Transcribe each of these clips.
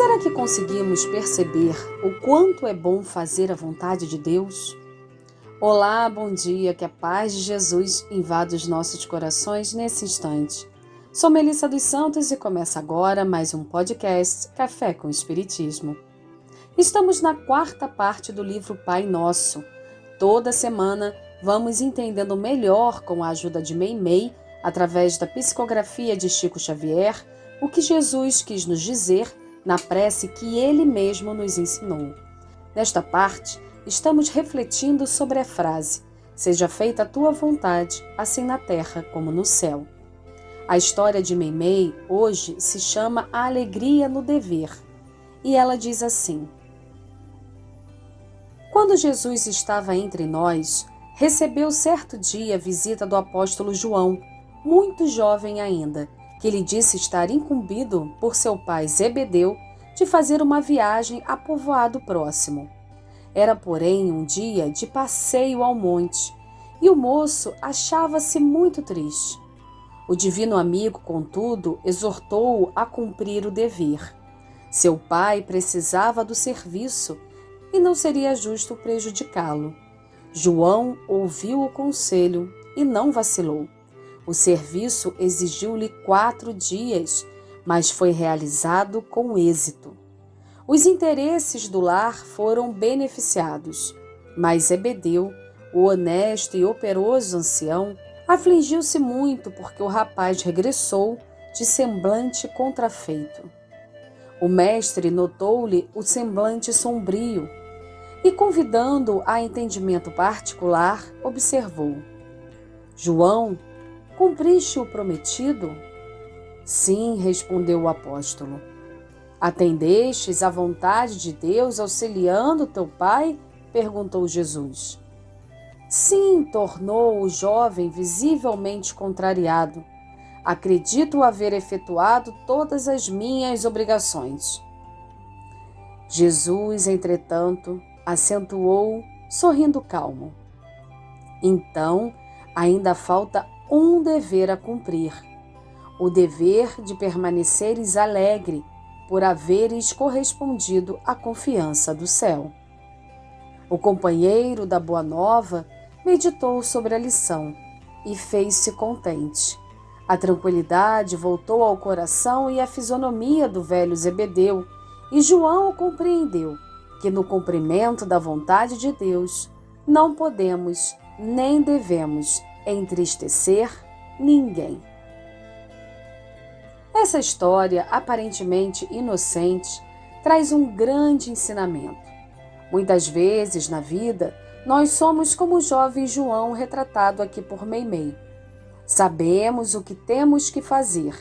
Será que conseguimos perceber o quanto é bom fazer a vontade de Deus? Olá, bom dia, que a paz de Jesus invada os nossos corações nesse instante. Sou Melissa dos Santos e começa agora mais um podcast Café com Espiritismo. Estamos na quarta parte do livro Pai Nosso. Toda semana vamos entendendo melhor, com a ajuda de Meimei, através da psicografia de Chico Xavier, o que Jesus quis nos dizer na prece que ele mesmo nos ensinou. Nesta parte, estamos refletindo sobre a frase: Seja feita a tua vontade, assim na terra como no céu. A história de Meimei hoje se chama A Alegria no Dever. E ela diz assim: Quando Jesus estava entre nós, recebeu certo dia a visita do apóstolo João, muito jovem ainda, que lhe disse estar incumbido por seu pai Zebedeu de fazer uma viagem a povoado próximo. Era, porém, um dia de passeio ao monte, e o moço achava-se muito triste. O divino amigo, contudo, exortou-o a cumprir o dever. Seu pai precisava do serviço e não seria justo prejudicá-lo. João ouviu o conselho e não vacilou. O serviço exigiu-lhe quatro dias, mas foi realizado com êxito. Os interesses do lar foram beneficiados, mas Ebedeu, o honesto e operoso ancião, afligiu-se muito porque o rapaz regressou de semblante contrafeito. O mestre notou-lhe o semblante sombrio e, convidando-o a entendimento particular, observou: João, Cumpriste o prometido? Sim, respondeu o apóstolo. Atendestes à vontade de Deus auxiliando teu pai? perguntou Jesus. Sim, tornou o jovem visivelmente contrariado. Acredito haver efetuado todas as minhas obrigações. Jesus, entretanto, acentuou, sorrindo calmo. Então, ainda falta um dever a cumprir: o dever de permaneceres alegre por haveres correspondido à confiança do céu. O companheiro da Boa Nova meditou sobre a lição e fez-se contente. A tranquilidade voltou ao coração e à fisionomia do velho Zebedeu, e João compreendeu que no cumprimento da vontade de Deus não podemos nem devemos entristecer ninguém. Essa história, aparentemente inocente, traz um grande ensinamento. Muitas vezes na vida, nós somos como o jovem João retratado aqui por Meimei. Sabemos o que temos que fazer,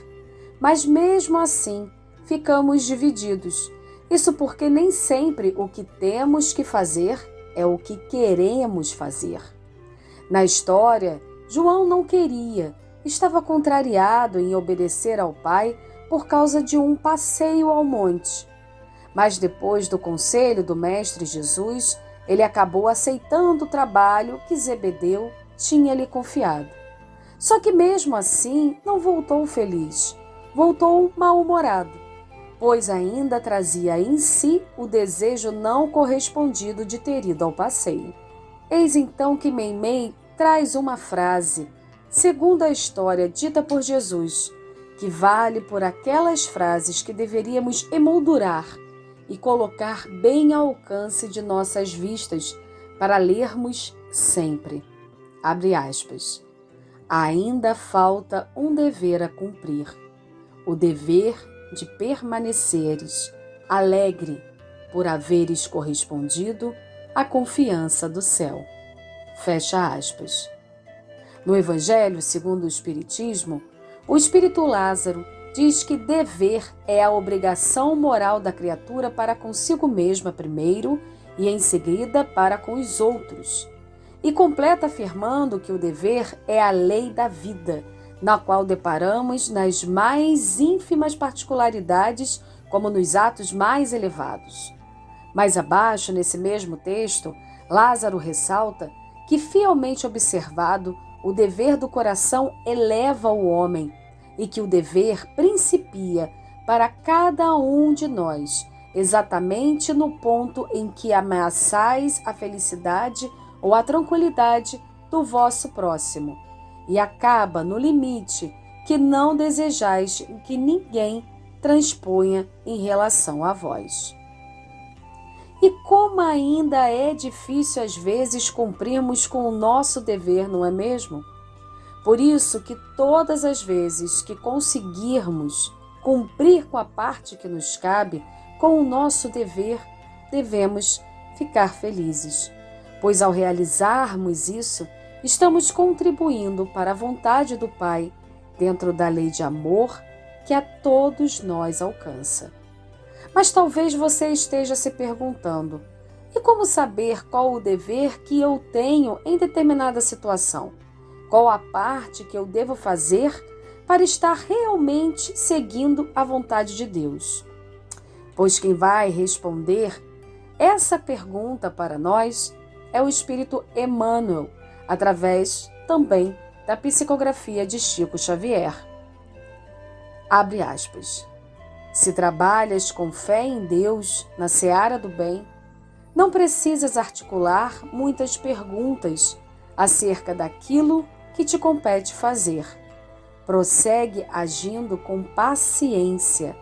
mas mesmo assim ficamos divididos. Isso porque nem sempre o que temos que fazer é o que queremos fazer. Na história, João não queria, estava contrariado em obedecer ao pai por causa de um passeio ao monte. Mas depois do conselho do Mestre Jesus, ele acabou aceitando o trabalho que Zebedeu tinha lhe confiado. Só que mesmo assim não voltou feliz, voltou mal-humorado, pois ainda trazia em si o desejo não correspondido de ter ido ao passeio. Eis então que Meimei traz uma frase, segundo a história dita por Jesus, que vale por aquelas frases que deveríamos emoldurar e colocar bem ao alcance de nossas vistas para lermos sempre. Abre aspas. Ainda falta um dever a cumprir, o dever de permaneceres alegre por haveres correspondido à confiança do céu. Fecha aspas. No Evangelho segundo o Espiritismo, o Espírito Lázaro diz que dever é a obrigação moral da criatura para consigo mesma primeiro e em seguida para com os outros. E completa afirmando que o dever é a lei da vida, na qual deparamos nas mais ínfimas particularidades, como nos atos mais elevados. Mais abaixo, nesse mesmo texto, Lázaro ressalta que, fielmente observado, o dever do coração eleva o homem e que o dever principia para cada um de nós, exatamente no ponto em que ameaçais a felicidade ou a tranquilidade do vosso próximo, e acaba no limite que não desejais que ninguém transponha em relação a vós. E como ainda é difícil às vezes cumprirmos com o nosso dever, não é mesmo? Por isso que todas as vezes que conseguirmos cumprir com a parte que nos cabe, com o nosso dever, devemos ficar felizes, pois ao realizarmos isso, estamos contribuindo para a vontade do Pai dentro da lei de amor que a todos nós alcança. Mas talvez você esteja se perguntando: e como saber qual o dever que eu tenho em determinada situação? Qual a parte que eu devo fazer para estar realmente seguindo a vontade de Deus? Pois quem vai responder essa pergunta para nós é o Espírito Emmanuel, através também da psicografia de Chico Xavier. Abre aspas. Se trabalhas com fé em Deus na seara do bem, não precisas articular muitas perguntas acerca daquilo que te compete fazer. Prossegue agindo com paciência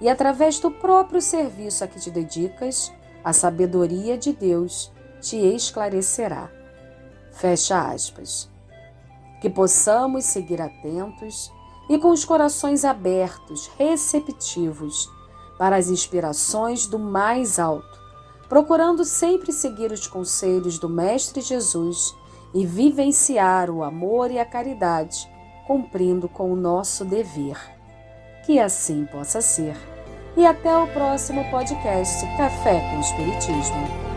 e, através do próprio serviço a que te dedicas, a sabedoria de Deus te esclarecerá. Fecha aspas. Que possamos seguir atentos e com os corações abertos, receptivos para as inspirações do mais alto, procurando sempre seguir os conselhos do Mestre Jesus e vivenciar o amor e a caridade, cumprindo com o nosso dever. Que assim possa ser. E até o próximo podcast Café com Espiritismo.